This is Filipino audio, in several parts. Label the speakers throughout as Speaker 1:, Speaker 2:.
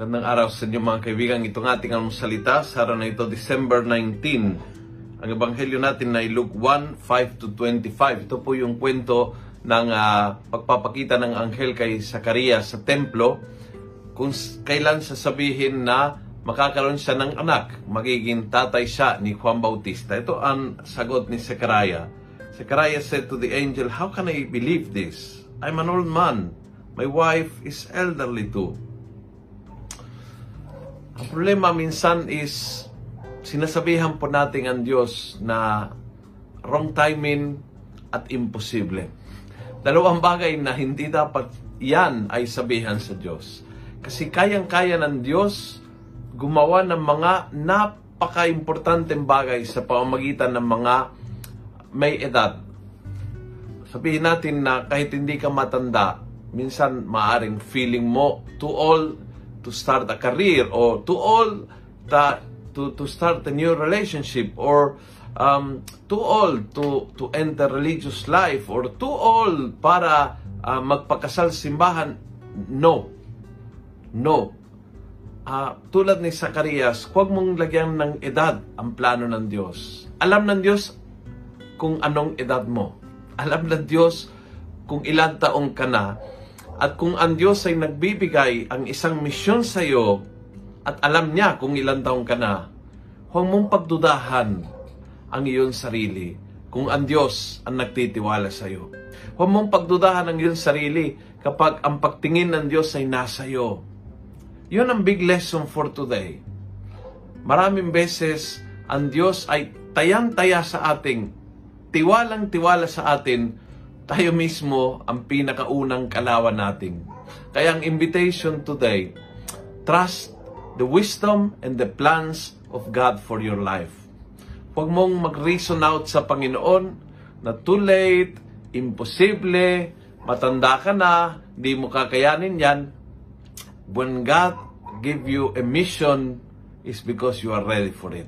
Speaker 1: Magandang araw sa inyo mga kaibigan. Itong ating salita sa araw na ito, December 19. Ang ebanghelyo natin ay Luke 1, 5 to 25. Ito po yung kwento ng uh, pagpapakita ng anghel kay Zakaria sa templo kung kailan sasabihin na makakaroon siya ng anak, magiging tatay siya ni Juan Bautista. Ito ang sagot ni Zechariah. Zechariah said to the angel, How can I believe this? I'm an old man. My wife is elderly too. Ang problema minsan is sinasabihan po natin ang Diyos na wrong timing at imposible. Dalawang bagay na hindi dapat yan ay sabihan sa Diyos. Kasi kayang-kaya ng Diyos gumawa ng mga napaka-importanteng bagay sa pamamagitan ng mga may edad. Sabihin natin na kahit hindi ka matanda, minsan maaring feeling mo too old to start a career or too old ta, to, to start a new relationship or um, too old to, to enter religious life or too old para uh, magpakasal simbahan. No. No. Uh, tulad ni Zacarias, huwag mong lagyan ng edad ang plano ng Diyos. Alam ng Diyos kung anong edad mo. Alam ng Diyos kung ilan taong ka na at kung ang Diyos ay nagbibigay ang isang misyon sa iyo at alam niya kung ilang taong ka na, huwag mong pagdudahan ang iyong sarili kung ang Diyos ang nagtitiwala sa iyo. Huwag mong pagdudahan ang iyong sarili kapag ang pagtingin ng Diyos ay nasa iyo. Yun ang big lesson for today. Maraming beses, ang Diyos ay tayang-taya sa ating, tiwalang-tiwala sa atin, tayo mismo ang pinakaunang kalawan natin. Kaya ang invitation today, trust the wisdom and the plans of God for your life. Huwag mong mag-reason out sa Panginoon na too late, imposible, matanda ka na, hindi mo kakayanin yan. When God give you a mission, is because you are ready for it.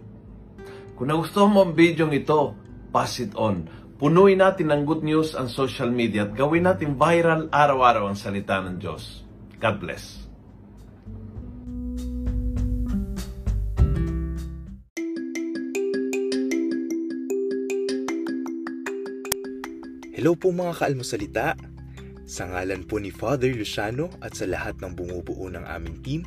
Speaker 1: Kung nagustuhan mo ang video ito, pass it on Punuin natin ng good news ang social media at gawin natin viral araw-araw ang salita ng Diyos. God bless.
Speaker 2: Hello po mga kaalmosalita. Sa ngalan po ni Father Luciano at sa lahat ng bumubuo ng aming team,